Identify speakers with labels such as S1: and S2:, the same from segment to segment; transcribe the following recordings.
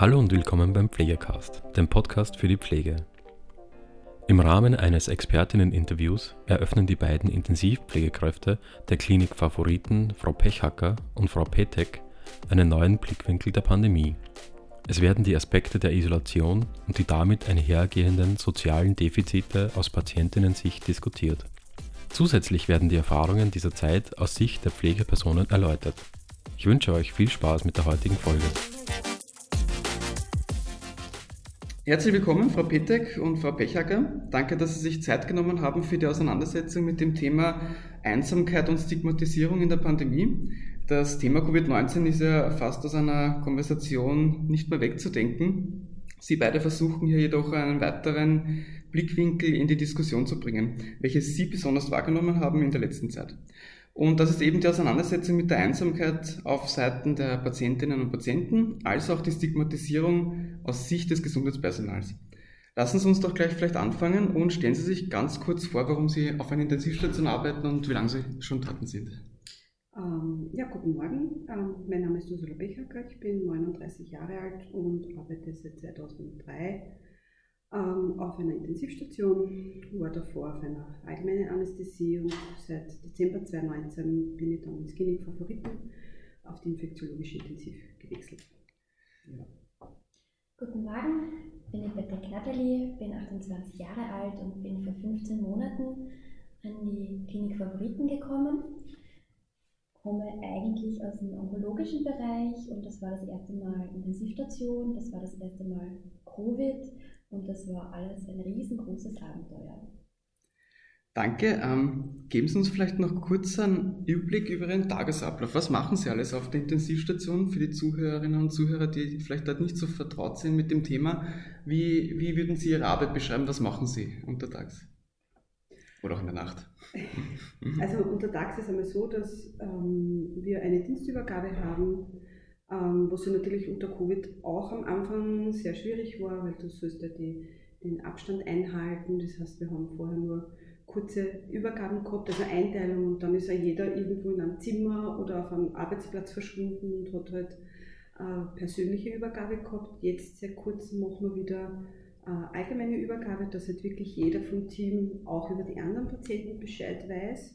S1: Hallo und willkommen beim Pflegecast, dem Podcast für die Pflege. Im Rahmen eines Expertinnen-Interviews eröffnen die beiden Intensivpflegekräfte der Klinik Favoriten, Frau Pechhacker und Frau Petek, einen neuen Blickwinkel der Pandemie. Es werden die Aspekte der Isolation und die damit einhergehenden sozialen Defizite aus Patientinnen-Sicht diskutiert. Zusätzlich werden die Erfahrungen dieser Zeit aus Sicht der Pflegepersonen erläutert. Ich wünsche euch viel Spaß mit der heutigen Folge.
S2: Herzlich willkommen, Frau Petek und Frau Pechacker. Danke, dass Sie sich Zeit genommen haben für die Auseinandersetzung mit dem Thema Einsamkeit und Stigmatisierung in der Pandemie. Das Thema Covid-19 ist ja fast aus einer Konversation nicht mehr wegzudenken. Sie beide versuchen hier jedoch einen weiteren Blickwinkel in die Diskussion zu bringen, welches Sie besonders wahrgenommen haben in der letzten Zeit. Und das ist eben die Auseinandersetzung mit der Einsamkeit auf Seiten der Patientinnen und Patienten, als auch die Stigmatisierung aus Sicht des Gesundheitspersonals. Lassen Sie uns doch gleich vielleicht anfangen und stellen Sie sich ganz kurz vor, warum Sie auf einer Intensivstation arbeiten und wie lange Sie schon dort sind.
S3: Ähm, ja, guten Morgen. Ähm, mein Name ist Ursula Bechacker, ich bin 39 Jahre alt und arbeite seit 2003 ähm, auf einer Intensivstation, war davor auf einer allgemeinen Anästhesie und seit Dezember 2019 bin ich dann ins Klinik Favoriten auf die infektiologische Intensiv gewechselt.
S4: Ja. Guten Morgen, bin ich Petra Knatterli, bin 28 Jahre alt und bin vor 15 Monaten an die Klinik Favoriten gekommen komme eigentlich aus dem onkologischen Bereich und das war das erste Mal Intensivstation, das war das erste Mal Covid und das war alles ein riesengroßes Abenteuer.
S2: Danke. Ähm, geben Sie uns vielleicht noch kurz einen Überblick über Ihren Tagesablauf. Was machen Sie alles auf der Intensivstation für die Zuhörerinnen und Zuhörer, die vielleicht dort nicht so vertraut sind mit dem Thema? Wie, wie würden Sie Ihre Arbeit beschreiben? Was machen Sie untertags? Oder auch in der Nacht?
S3: Also untertags ist es einmal so, dass ähm, wir eine Dienstübergabe haben, was ja natürlich unter Covid auch am Anfang sehr schwierig war, weil du sollst ja die, den Abstand einhalten. Das heißt, wir haben vorher nur kurze Übergaben gehabt, also Einteilung und dann ist ja jeder irgendwo in einem Zimmer oder auf einem Arbeitsplatz verschwunden und hat halt äh, persönliche Übergabe gehabt. Jetzt seit kurzem machen wir wieder äh, allgemeine Übergabe, dass halt wirklich jeder vom Team auch über die anderen Patienten Bescheid weiß.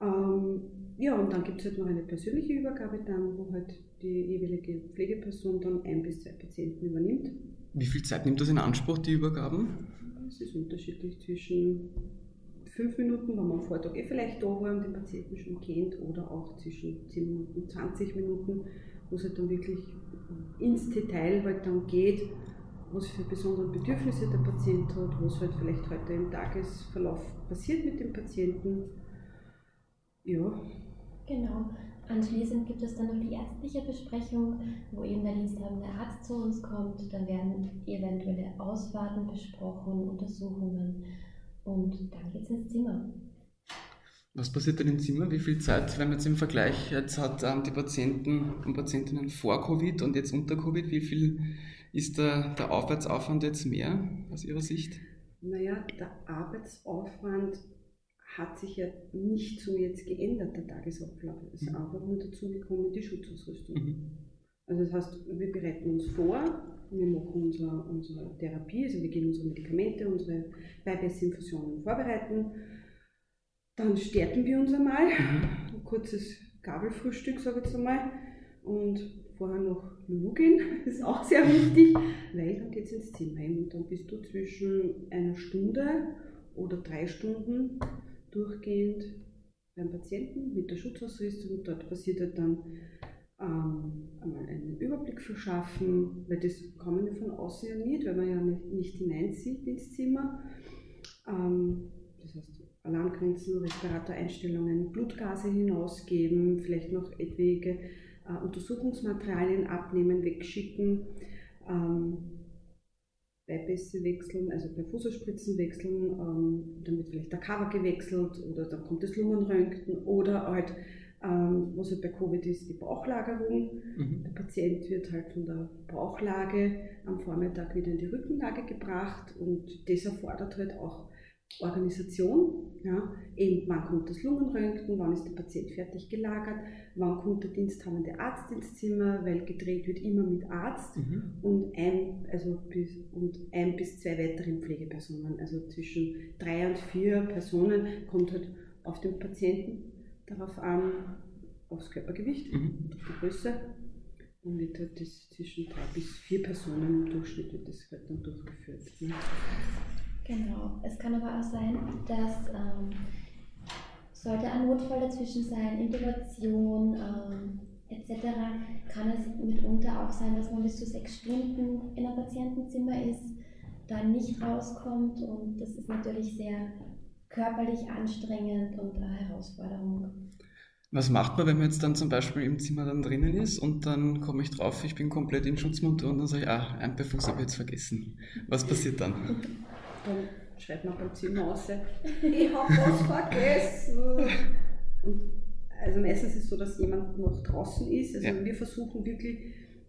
S3: Ähm, ja, und dann gibt es halt noch eine persönliche Übergabe dann, wo halt die jeweilige Pflegeperson dann ein bis zwei Patienten übernimmt.
S2: Wie viel Zeit nimmt das in Anspruch, die Übergaben?
S3: Es ist unterschiedlich zwischen fünf Minuten, wenn man am Vortag eh vielleicht da war und den Patienten schon kennt, oder auch zwischen 10 Minuten und 20 Minuten, wo es halt dann wirklich ins Detail halt dann geht, was für besondere Bedürfnisse der Patient hat, was halt vielleicht heute im Tagesverlauf passiert mit dem Patienten. Ja.
S4: Genau. Anschließend gibt es dann noch die ärztliche Besprechung, wo eben der diensthabende Arzt zu uns kommt. Dann werden eventuelle Ausfahrten besprochen, Untersuchungen und dann geht es ins Zimmer.
S2: Was passiert denn im Zimmer? Wie viel Zeit, wenn man jetzt im Vergleich jetzt hat, ähm, die Patienten und Patientinnen vor Covid und jetzt unter Covid, wie viel ist der, der Arbeitsaufwand jetzt mehr aus Ihrer Sicht?
S3: Naja, der Arbeitsaufwand hat sich ja nicht so jetzt geändert, der Tagesablauf. Es ist mhm. einfach nur dazugekommen, die Schutzausrüstung. Mhm. Also das heißt, wir bereiten uns vor, wir machen unsere, unsere Therapie, also wir geben unsere Medikamente, unsere Beibesinfusionen vorbereiten. Dann stärken wir uns einmal, mhm. ein kurzes Gabelfrühstück, sage ich jetzt einmal, und vorher noch Lugin, das ist auch sehr wichtig, weil dann geht es ins Zimmer und dann bist du zwischen einer Stunde oder drei Stunden durchgehend beim Patienten mit der Schutzausrüstung. Dort passiert halt dann ähm, einmal einen Überblick verschaffen, weil das kann man ja von außen ja nicht, weil man ja nicht, nicht hineinsieht ins Zimmer. Ähm, das heißt, Alarmgrenzen, Respiratoreinstellungen, Blutgase hinausgeben, vielleicht noch etwaige äh, Untersuchungsmaterialien abnehmen, wegschicken, ähm, Beipässe wechseln, also Perfuserspritzen wechseln, ähm, dann wird vielleicht der Cover gewechselt oder dann kommt das Lungenröntgen oder halt, ähm, was halt bei Covid ist, die Bauchlagerung. Mhm. Der Patient wird halt von der Bauchlage am Vormittag wieder in die Rückenlage gebracht und das erfordert halt auch Organisation. Ja, eben, wann kommt das Lungenröntgen, wann ist der Patient fertig gelagert, wann kommt der diensthabende Arzt ins Zimmer, weil gedreht wird immer mit Arzt mhm. und, ein, also bis, und ein bis zwei weiteren Pflegepersonen. Also zwischen drei und vier Personen kommt halt auf den Patienten darauf an, aufs Körpergewicht, mhm. auf die Größe. Und wird halt das zwischen drei bis vier Personen im Durchschnitt wird das halt dann durchgeführt. Ne?
S4: Genau. Es kann aber auch sein, dass ähm, sollte ein Notfall dazwischen sein, Intubation ähm, etc., kann es mitunter auch sein, dass man bis zu sechs Stunden in einem Patientenzimmer ist, da nicht rauskommt und das ist natürlich sehr körperlich anstrengend und eine Herausforderung.
S2: Was macht man, wenn man jetzt dann zum Beispiel im Zimmer dann drinnen ist und dann komme ich drauf, ich bin komplett in Schutzmontur und dann sage ich, ah, ein Befuß habe ich jetzt vergessen. Was passiert dann?
S3: Dann schreibt man beim Zimmer aus, ich habe was vergessen. Und also meistens ist es so, dass jemand noch draußen ist. Also ja. wir versuchen wirklich,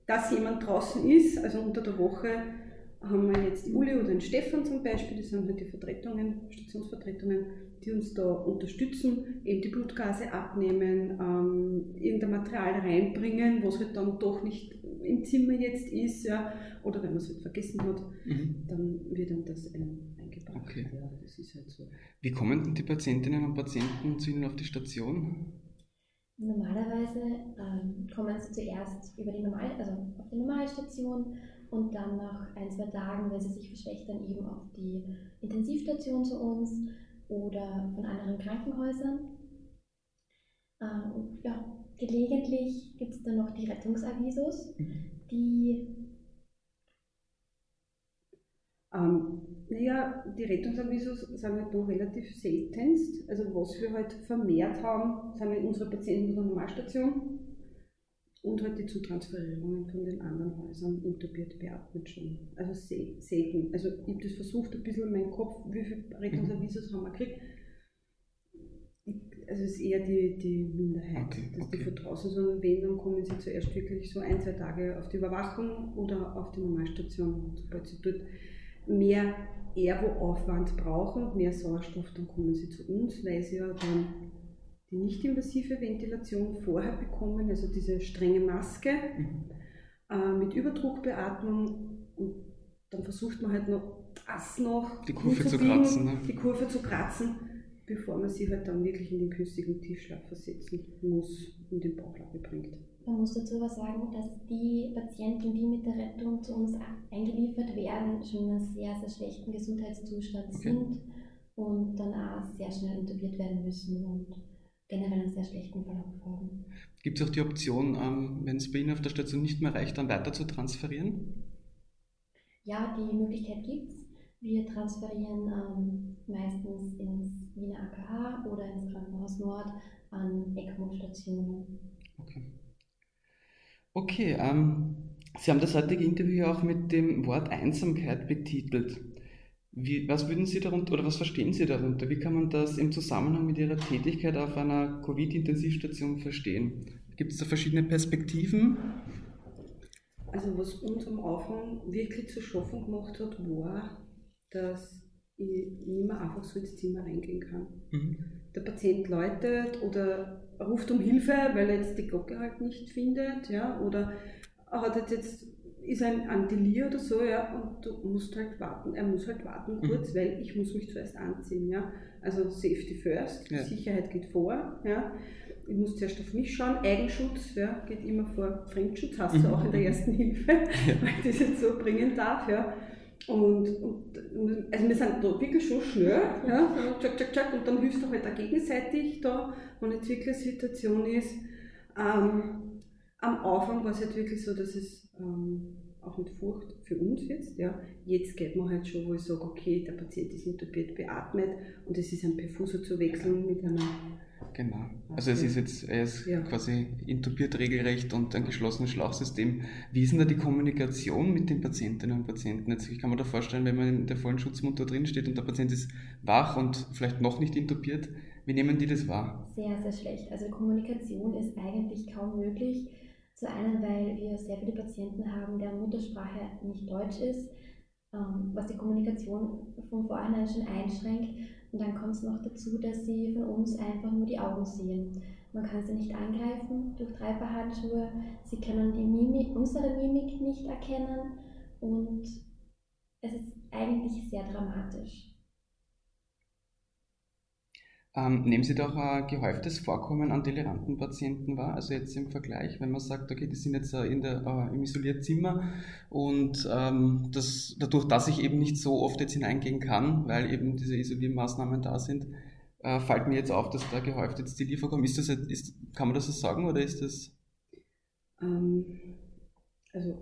S3: dass jemand draußen ist. Also unter der Woche haben wir jetzt Uli oder den Stefan zum Beispiel, das sind halt die Vertretungen, Stationsvertretungen, die uns da unterstützen, eben die Blutgase abnehmen, ähm, irgendein Material reinbringen, was halt dann doch nicht im Zimmer jetzt ist, ja, oder wenn man es halt vergessen hat, mhm. dann wird dann das ein, eingebracht. Okay. Ja, das ist halt so.
S2: Wie kommen denn die Patientinnen und Patienten zu Ihnen auf die Station?
S4: Normalerweise ähm, kommen sie zuerst über die Normal, also auf die Normalstation und dann nach ein, zwei Tagen, wenn sie sich verschlechtern, eben auf die Intensivstation zu uns oder von anderen Krankenhäusern. Ähm, ja, gelegentlich gibt es dann noch die Rettungsavisos, die
S3: ähm, naja, die Rettungsavisos sind halt da relativ seltenst. Also was wir halt vermehrt haben, sind halt unsere Patienten der Normalstation und halt die Zutransferierungen von den anderen Häusern intubiert beatmet schon. Also selten. Also ich habe das versucht, ein bisschen in meinem Kopf, wie viele Rettungsavisos haben wir gekriegt. Also es ist eher die, die Minderheit, okay, dass okay. die von draußen, sondern wenn, dann kommen sie zuerst wirklich so ein, zwei Tage auf die Überwachung oder auf die Normalstation. Sobald sie dort mehr Ergo-Aufwand brauchen, mehr Sauerstoff, dann kommen sie zu uns, weil sie ja dann die nicht-invasive Ventilation vorher bekommen, also diese strenge Maske mhm. äh, mit Überdruckbeatmung und dann versucht man halt noch das noch
S2: die Kurve zu kratzen, ne?
S3: die Kurve zu kratzen, bevor man sie halt dann wirklich in den künstlichen Tiefschlaf versetzen muss und den Bauchlappe bringt.
S4: Man muss dazu aber sagen, dass die Patienten, die mit der Rettung zu uns eingeliefert werden, schon in einem sehr, sehr schlechten Gesundheitszustand okay. sind und dann auch sehr schnell intubiert werden müssen und generell einen sehr schlechten Verlauf haben.
S2: Gibt es auch die Option, ähm, wenn es bei Ihnen auf der Station nicht mehr reicht, dann weiter zu transferieren?
S4: Ja, die Möglichkeit gibt es. Wir transferieren ähm, meistens ins Wiener AKH oder ins Krankenhaus Nord an ECMO-Stationen.
S2: Okay. Okay, ähm, Sie haben das heutige Interview auch mit dem Wort Einsamkeit betitelt. Wie, was würden Sie darunter oder was verstehen Sie darunter? Wie kann man das im Zusammenhang mit Ihrer Tätigkeit auf einer Covid-Intensivstation verstehen? Gibt es da verschiedene Perspektiven?
S3: Also was uns am Anfang wirklich zu schaffen gemacht hat, war, dass ich nicht mehr einfach so ins Zimmer reingehen kann. Mhm. Der Patient läutet oder ruft um Hilfe, weil er jetzt die Glocke halt nicht findet, ja, oder hat jetzt ist ein Antilie oder so, ja, und du musst halt warten. Er muss halt warten mhm. kurz, mhm. weil ich muss mich zuerst anziehen, ja. Also Safety first, ja. Sicherheit geht vor, ja. Ich muss zuerst auf mich schauen. Eigenschutz, ja, geht immer vor Fremdschutz, hast mhm. du auch in der ersten Hilfe, ja. weil ich das jetzt so bringen darf, ja. Und, und, also wir sind da wirklich schon schnell, ja, tschak, tschak, tschak, und dann hilfst du halt auch gegenseitig da, wenn jetzt wirklich eine Situation ist. Ähm, am Anfang war es halt wirklich so, dass es ähm, auch mit Furcht für uns jetzt. Ja. Jetzt geht man halt schon, wo ich sage, okay, der Patient ist intubiert beatmet und es ist ein Perfuser zu wechseln mit einer.
S2: Genau. Also es ist jetzt, er ist ja. quasi intubiert regelrecht und ein geschlossenes Schlauchsystem. Wie ist denn da die Kommunikation mit den Patientinnen und Patienten? Jetzt, ich kann mir da vorstellen, wenn man in der vollen Schutzmutter drin steht und der Patient ist wach und vielleicht noch nicht intubiert, wie nehmen die das wahr?
S4: Sehr, sehr schlecht. Also Kommunikation ist eigentlich kaum möglich. Zu einem, weil wir sehr viele Patienten haben, deren Muttersprache nicht Deutsch ist. Ähm, was die Kommunikation von vornherein schon einschränkt. Und dann kommt es noch dazu, dass sie von uns einfach nur die Augen sehen. Man kann sie nicht angreifen durch Treiberhandschuhe. Sie können die Mimik, unsere Mimik nicht erkennen. Und es ist eigentlich sehr dramatisch.
S2: Ähm, nehmen Sie doch ein gehäuftes Vorkommen an toleranten Patienten wahr? Also jetzt im Vergleich, wenn man sagt, okay, die sind jetzt äh, in der, äh, im Isolierzimmer und ähm, das, dadurch, dass ich eben nicht so oft jetzt hineingehen kann, weil eben diese Isoliermaßnahmen da sind, äh, fällt mir jetzt auf, dass da gehäuft jetzt die Lieferung ist. Das, ist, kann man das so sagen oder ist das?
S3: Ähm, also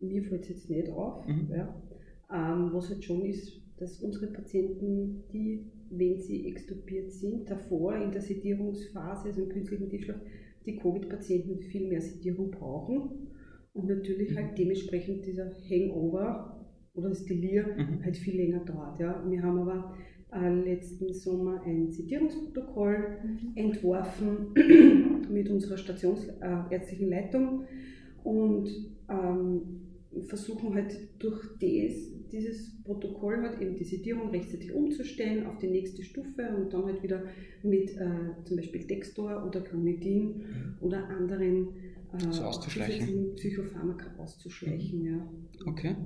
S3: mir fällt es jetzt nicht auf. Mhm. Ja. Ähm, was halt schon ist, dass unsere Patienten, die wenn sie extubiert sind, davor in der Sedierungsphase, also im künstlichen Tiefschlaf, die Covid-Patienten viel mehr Sedierung brauchen und natürlich mhm. halt dementsprechend dieser Hangover oder das Delir mhm. halt viel länger dauert. Ja. Wir haben aber äh, letzten Sommer ein Sedierungsprotokoll mhm. entworfen mit unserer stationsärztlichen Leitung und ähm, versuchen halt durch das dieses Protokoll hat, eben die Sedierung rechtzeitig umzustellen auf die nächste Stufe und dann halt wieder mit äh, zum Beispiel Dextor oder Clonidin mhm. oder anderen
S2: äh, so.
S3: Psychopharmaka auszuschleichen. Mhm. Ja.
S2: Okay.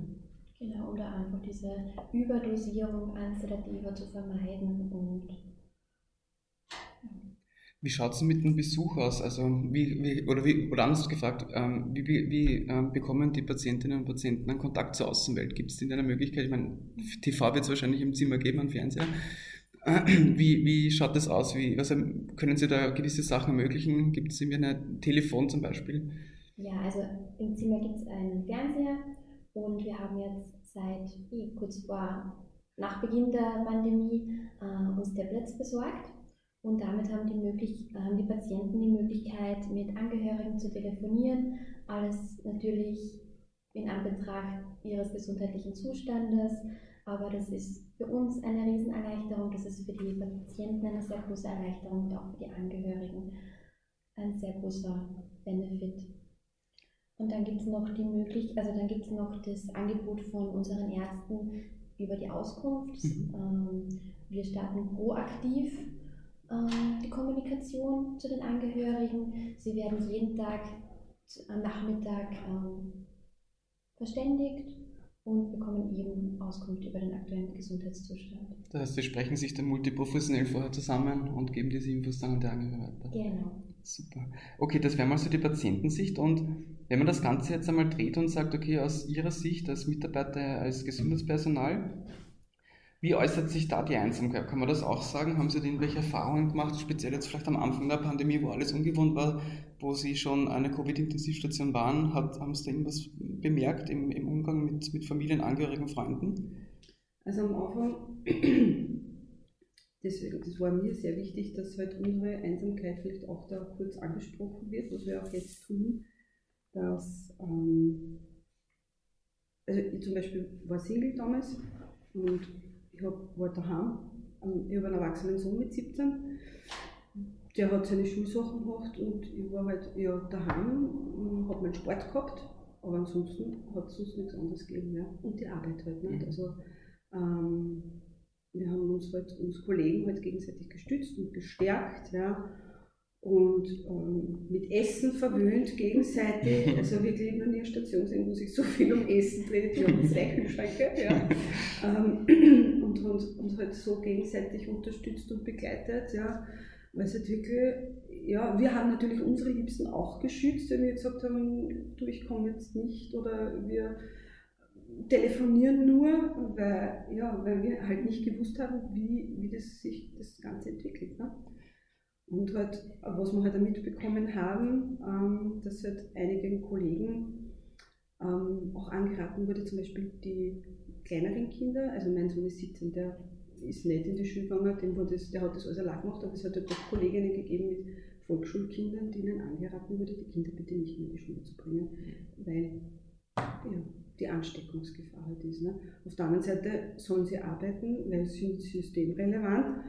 S4: Genau, oder einfach diese Überdosierung an Sedativa zu vermeiden und
S2: wie schaut es mit dem Besuch aus? Also wie, wie, oder, wie, oder anders gefragt, ähm, wie, wie ähm, bekommen die Patientinnen und Patienten einen Kontakt zur Außenwelt? Gibt es denn eine Möglichkeit? Ich meine, TV wird es wahrscheinlich im Zimmer geben, am Fernseher. Wie, wie schaut das aus? Wie, also können Sie da gewisse Sachen ermöglichen? Gibt es irgendwie ein Telefon zum Beispiel?
S4: Ja, also im Zimmer gibt es einen Fernseher und wir haben jetzt seit kurz vor, nach Beginn der Pandemie äh, uns Tablets besorgt und damit haben die, möglich, haben die Patienten die Möglichkeit, mit Angehörigen zu telefonieren. Alles natürlich in Anbetracht ihres gesundheitlichen Zustandes. Aber das ist für uns eine Riesenerleichterung. Das ist für die Patienten eine sehr große Erleichterung und auch für die Angehörigen ein sehr großer Benefit. Und dann gibt es noch die Möglichkeit, also dann gibt es noch das Angebot von unseren Ärzten über die Auskunft. Mhm. Ähm, wir starten proaktiv die Kommunikation zu den Angehörigen. Sie werden jeden Tag am Nachmittag ähm, verständigt und bekommen eben Auskunft über den aktuellen Gesundheitszustand.
S2: Das heißt, Sie sprechen sich dann multiprofessionell vorher zusammen und geben diese Infos dann an die Angehörigen weiter.
S4: Genau.
S2: Super. Okay, das wäre mal so die Patientensicht und wenn man das Ganze jetzt einmal dreht und sagt, okay, aus Ihrer Sicht als Mitarbeiter, als Gesundheitspersonal, wie äußert sich da die Einsamkeit? Kann man das auch sagen? Haben Sie denn welche Erfahrungen gemacht, speziell jetzt vielleicht am Anfang der Pandemie, wo alles ungewohnt war, wo Sie schon eine Covid-Intensivstation waren? Hat, haben Sie da irgendwas bemerkt im, im Umgang mit, mit Familien, Angehörigen, Freunden?
S3: Also am Anfang, deswegen, das war mir sehr wichtig, dass halt unsere Einsamkeit vielleicht auch da kurz angesprochen wird, was wir auch jetzt tun, dass, ähm, also ich zum Beispiel war Single damals und ich hab, war daheim, ich habe einen erwachsenen Sohn mit 17, der hat seine Schulsachen gemacht und ich war halt ja, daheim, habe meinen Sport gehabt, aber ansonsten hat es sonst nichts anderes gegeben. Ja. Und die Arbeit halt nicht. Mhm. Also ähm, wir haben uns halt, uns Kollegen halt gegenseitig gestützt und gestärkt. Ja und ähm, mit Essen verwöhnt gegenseitig. Also wirklich nur eine Station sehen, wo sich so viel um Essen dreht. Wir haben zwei Kühlschränke. Ja. Ähm, und uns, uns halt so gegenseitig unterstützt und begleitet. Ja. Weil es halt wirklich, ja, wir haben natürlich unsere Liebsten auch geschützt, wenn wir gesagt haben, du, ich komme jetzt nicht oder wir telefonieren nur, weil, ja, weil wir halt nicht gewusst haben, wie, wie das sich das Ganze entwickelt. Ne? Und halt, was wir halt mitbekommen haben, ähm, dass halt einigen Kollegen ähm, auch angeraten wurde, zum Beispiel die kleineren Kinder, also mein Sohn ist 17, der ist nicht in die Schule gegangen, dem wurde das, der hat das alles allein gemacht, aber es hat halt doch Kolleginnen gegeben mit Volksschulkindern, denen angeraten wurde, die Kinder bitte nicht mehr in die Schule zu bringen, weil ja, die Ansteckungsgefahr halt ist. Ne? Auf der anderen Seite sollen sie arbeiten, weil sie sind systemrelevant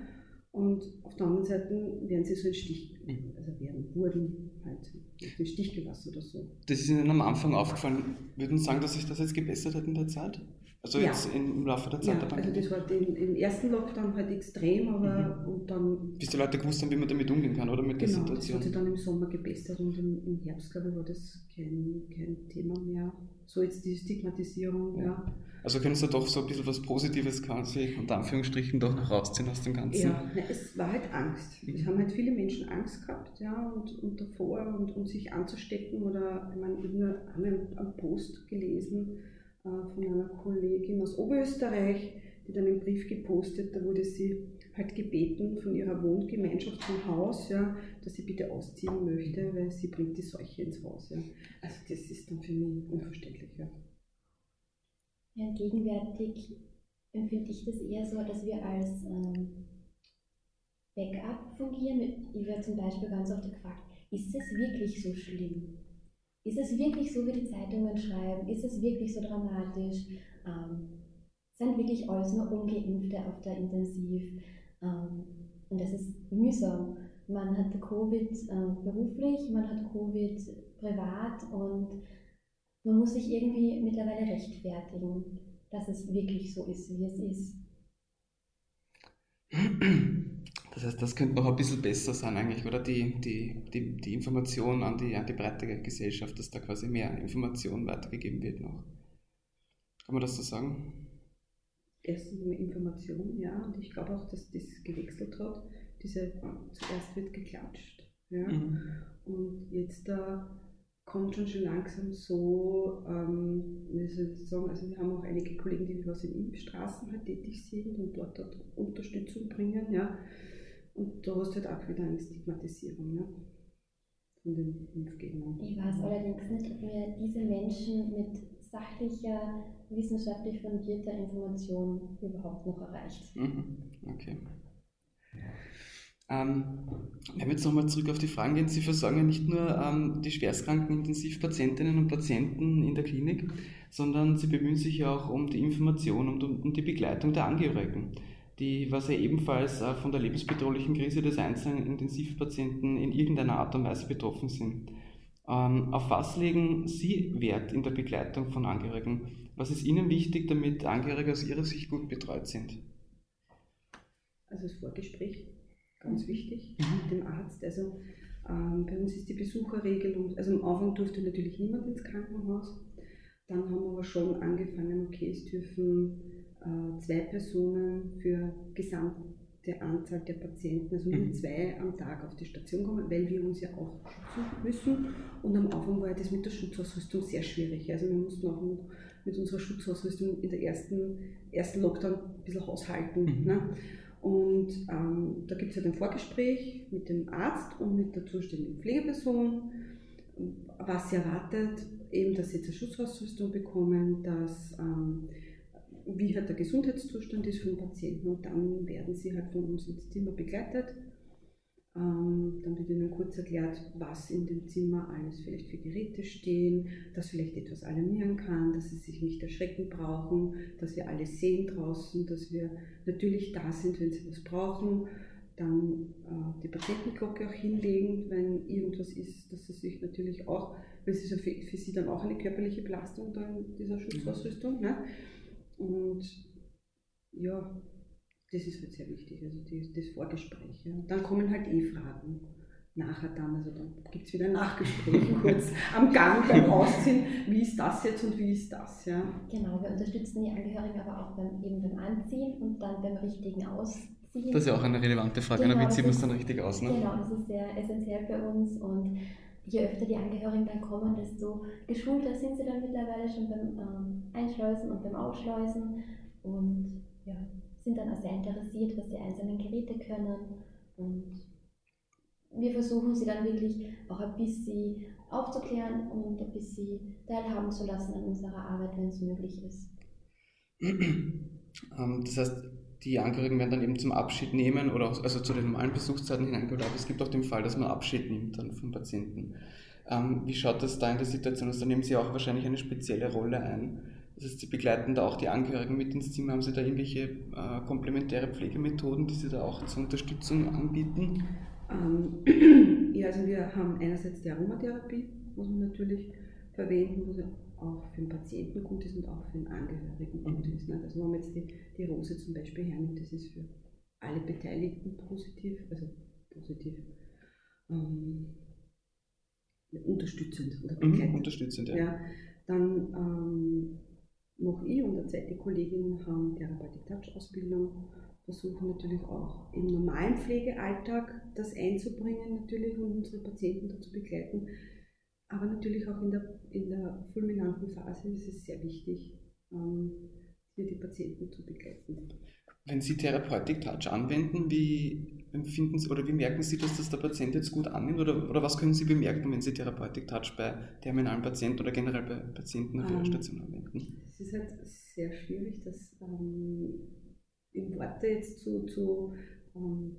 S3: und auf der anderen Seite werden sie so in Stich, also werden, wurden halt in Stich gelassen oder so.
S2: Das ist Ihnen am Anfang aufgefallen. Würden Sie sagen, dass sich das jetzt gebessert hat in der Zeit? Also ja. jetzt im Laufe der Zeit
S3: ja, Also das war den, im ersten Lockdown halt extrem, aber mhm. und dann.
S2: Bis die Leute gewusst haben, wie man damit umgehen kann, oder mit
S3: genau,
S2: der Situation.
S3: Das hat sich dann im Sommer gebessert und im, im Herbst, glaube ich, war das kein, kein Thema mehr. So jetzt die Stigmatisierung, ja. ja.
S2: Also können Sie doch so ein bisschen was Positives quasi unter Anführungsstrichen doch noch rausziehen aus dem Ganzen?
S3: Ja, es war halt Angst. Mhm. Es haben halt viele Menschen Angst gehabt, ja, und, und davor und um sich anzustecken oder, ich meine, haben einen Post gelesen, von einer Kollegin aus Oberösterreich, die dann einen Brief gepostet, da wurde sie halt gebeten von ihrer Wohngemeinschaft vom Haus, ja, dass sie bitte ausziehen möchte, weil sie bringt die Seuche ins Haus. Ja. Also das ist dann für mich unverständlich. Ja.
S4: ja gegenwärtig empfinde ich das eher so, dass wir als ähm, Backup fungieren. Ich werde zum Beispiel ganz oft gefragt, ist es wirklich so schlimm? Ist es wirklich so, wie die Zeitungen schreiben? Ist es wirklich so dramatisch? Ähm, sind wirklich alles nur Ungeimpfte auf der Intensiv? Ähm, und das ist mühsam. Man hat Covid äh, beruflich, man hat Covid privat und man muss sich irgendwie mittlerweile rechtfertigen, dass es wirklich so ist, wie es ist.
S2: Das heißt, das könnte noch ein bisschen besser sein eigentlich, oder? Die, die, die, die Information an die, an die breite Gesellschaft, dass da quasi mehr Information weitergegeben wird noch. Kann man das so sagen?
S3: Erstens mehr Information, ja, und ich glaube auch, dass das gewechselt hat. Diese, zuerst wird geklatscht, ja, mhm. und jetzt da kommt schon schon langsam so, ähm, wie soll ich sagen, also wir haben auch einige Kollegen, die was in Impfstraßen halt tätig sind und dort, dort Unterstützung bringen, ja. Und da hast du halt auch wieder eine Stigmatisierung ne? von den Impfgegnern.
S4: Ich weiß allerdings nicht, ob wir diese Menschen mit sachlicher, wissenschaftlich fundierter Information überhaupt noch erreicht.
S2: Mhm. Okay. Ähm, wenn wir jetzt nochmal zurück auf die Fragen gehen, Sie versorgen ja nicht nur ähm, die schwerstkranken Intensivpatientinnen und Patienten in der Klinik, sondern Sie bemühen sich ja auch um die Information und um die Begleitung der Angehörigen die, was ja ebenfalls äh, von der lebensbedrohlichen Krise des einzelnen Intensivpatienten in irgendeiner Art und Weise betroffen sind. Ähm, auf was legen Sie Wert in der Begleitung von Angehörigen? Was ist Ihnen wichtig, damit Angehörige aus Ihrer Sicht gut betreut sind?
S3: Also das Vorgespräch, ganz wichtig, mhm. mit dem Arzt. Also ähm, bei uns ist die Besucherregelung, also am Anfang durfte natürlich niemand ins Krankenhaus. Dann haben wir aber schon angefangen, okay, es dürfen zwei Personen für gesamte Anzahl der Patienten, also nur mhm. zwei am Tag auf die Station kommen, weil wir uns ja auch schützen müssen. Und am Anfang war das mit der Schutzausrüstung sehr schwierig. Also wir mussten auch mit unserer Schutzausrüstung in der ersten, ersten Lockdown ein bisschen haushalten. Mhm. Ne? Und ähm, da gibt es ja ein Vorgespräch mit dem Arzt und mit der zuständigen Pflegeperson, was sie erwartet, eben, dass sie jetzt eine Schutzausrüstung bekommen, dass ähm, wie halt der Gesundheitszustand ist von Patienten und dann werden sie halt von uns ins Zimmer begleitet. Ähm, dann wird ihnen kurz erklärt, was in dem Zimmer alles vielleicht für Geräte stehen, dass vielleicht etwas alarmieren kann, dass sie sich nicht erschrecken brauchen, dass wir alles sehen draußen, dass wir natürlich da sind, wenn sie was brauchen. Dann äh, die Patientenglocke auch hinlegen, wenn irgendwas ist, dass sie sich natürlich auch, weil es ist ja für, für sie dann auch eine körperliche Belastung dann dieser Schutzausrüstung. Ne? Und ja, das ist halt sehr wichtig, also die, das Vorgespräch. Ja. Dann kommen halt eh Fragen nachher dann, also dann gibt es wieder ein Nachgespräch kurz am Gang beim Ausziehen, wie ist das jetzt und wie ist das, ja.
S4: Genau, wir unterstützen die Angehörigen aber auch beim, eben beim Anziehen und dann beim richtigen Ausziehen.
S2: Das ist ja auch eine relevante Frage, genau, wie zieht man es dann richtig aus? Ne?
S4: Genau, das ist sehr essentiell für uns und je öfter die Angehörigen dann kommen, desto geschulter sind sie dann mittlerweile schon beim ähm, Einschleusen und beim Ausschleusen und ja, sind dann auch sehr interessiert, was die einzelnen Geräte können. Und wir versuchen sie dann wirklich auch ein bisschen aufzuklären und ein bisschen teilhaben zu lassen an unserer Arbeit, wenn es möglich ist.
S2: Ähm, das heißt, die Angehörigen werden dann eben zum Abschied nehmen oder auch, also zu den normalen Besuchszeiten hineingeholt. Es gibt auch den Fall, dass man Abschied nimmt dann vom Patienten. Ähm, wie schaut das da in der Situation aus? Da nehmen Sie auch wahrscheinlich eine spezielle Rolle ein. Das heißt, Sie begleiten da auch die Angehörigen mit ins Zimmer. Haben Sie da irgendwelche äh, komplementäre Pflegemethoden, die Sie da auch zur Unterstützung anbieten?
S3: Ähm, ja, also wir haben einerseits die Aromatherapie, muss man natürlich verwenden, was auch für den Patienten gut ist und auch für den Angehörigen gut ist. Ne? Also wenn man jetzt die, die Rose zum Beispiel hernimmt, das ist für alle Beteiligten positiv, also positiv ähm, unterstützend oder
S2: begleitend. Mhm, unterstützend, ja.
S3: ja dann ähm, noch ich und eine zweite Kollegin haben Therapeutic Touch Ausbildung, versuchen natürlich auch im normalen Pflegealltag das einzubringen natürlich und unsere Patienten dazu begleiten. Aber natürlich auch in der, in der fulminanten Phase ist es sehr wichtig, ähm, hier die Patienten zu begleiten.
S2: Wenn Sie Therapeutic Touch anwenden, wie empfinden Sie oder wie merken Sie, dass das der Patient jetzt gut annimmt? Oder, oder was können Sie bemerken, wenn Sie Therapeutic Touch bei terminalen Patienten oder generell bei Patienten auf der ähm, Station anwenden?
S3: Es ist halt sehr schwierig, das ähm, in Worte jetzt zu, zu, ähm,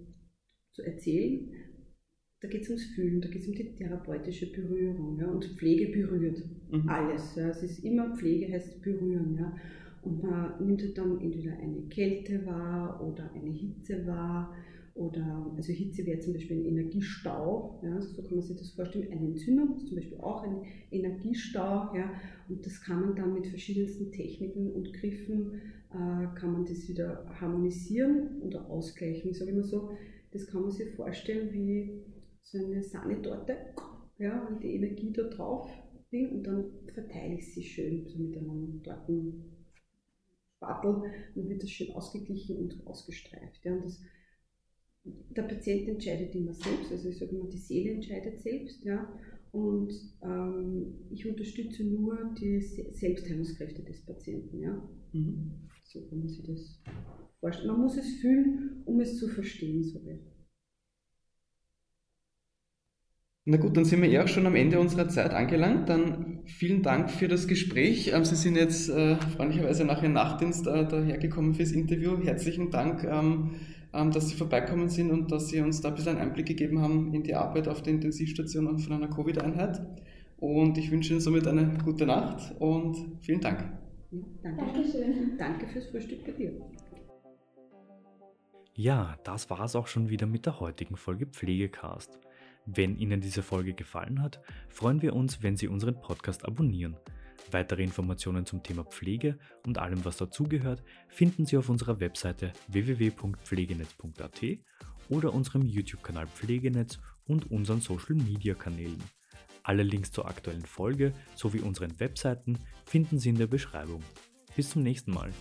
S3: zu erzählen. Da geht es ums Fühlen, da geht es um die therapeutische Berührung. Ja? Und Pflege berührt mhm. alles. Ja? Es ist immer Pflege heißt berühren. Ja? Und man nimmt halt dann entweder eine Kälte wahr oder eine Hitze wahr. Oder, also Hitze wäre zum Beispiel ein Energiestau, ja, so kann man sich das vorstellen. Eine Entzündung ist zum Beispiel auch ein Energiestau. Ja, und das kann man dann mit verschiedensten Techniken und Griffen, äh, kann man das wieder harmonisieren oder ausgleichen, sage ich mal so. Das kann man sich vorstellen wie so eine Sahnetorte, ja, und die Energie da drauf und dann verteile ich sie schön so mit einem Torten Spattel, dann wird das schön ausgeglichen und ausgestreift. Ja, und das, der Patient entscheidet immer selbst, also ich sage immer, die Seele entscheidet selbst. Ja, und ähm, ich unterstütze nur die Selbstheilungskräfte des Patienten. Ja. Mhm. So kann man sich das vorstellen. Man muss es fühlen, um es zu verstehen. So wird.
S2: Na gut, dann sind wir eh auch schon am Ende unserer Zeit angelangt. Dann vielen Dank für das Gespräch. Ähm, Sie sind jetzt äh, freundlicherweise nach Ihrem Nachtdienst äh, dahergekommen fürs Interview. Herzlichen Dank, ähm, ähm, dass Sie vorbeikommen sind und dass Sie uns da ein bisschen einen Einblick gegeben haben in die Arbeit auf der Intensivstation von einer Covid-Einheit. Und ich wünsche Ihnen somit eine gute Nacht und vielen Dank.
S3: Ja, danke. Dankeschön. Danke fürs Frühstück bei dir.
S5: Ja, das war es auch schon wieder mit der heutigen Folge Pflegecast. Wenn Ihnen diese Folge gefallen hat, freuen wir uns, wenn Sie unseren Podcast abonnieren. Weitere Informationen zum Thema Pflege und allem, was dazugehört, finden Sie auf unserer Webseite www.pflegenetz.at oder unserem YouTube-Kanal Pflegenetz und unseren Social-Media-Kanälen. Alle Links zur aktuellen Folge sowie unseren Webseiten finden Sie in der Beschreibung. Bis zum nächsten Mal.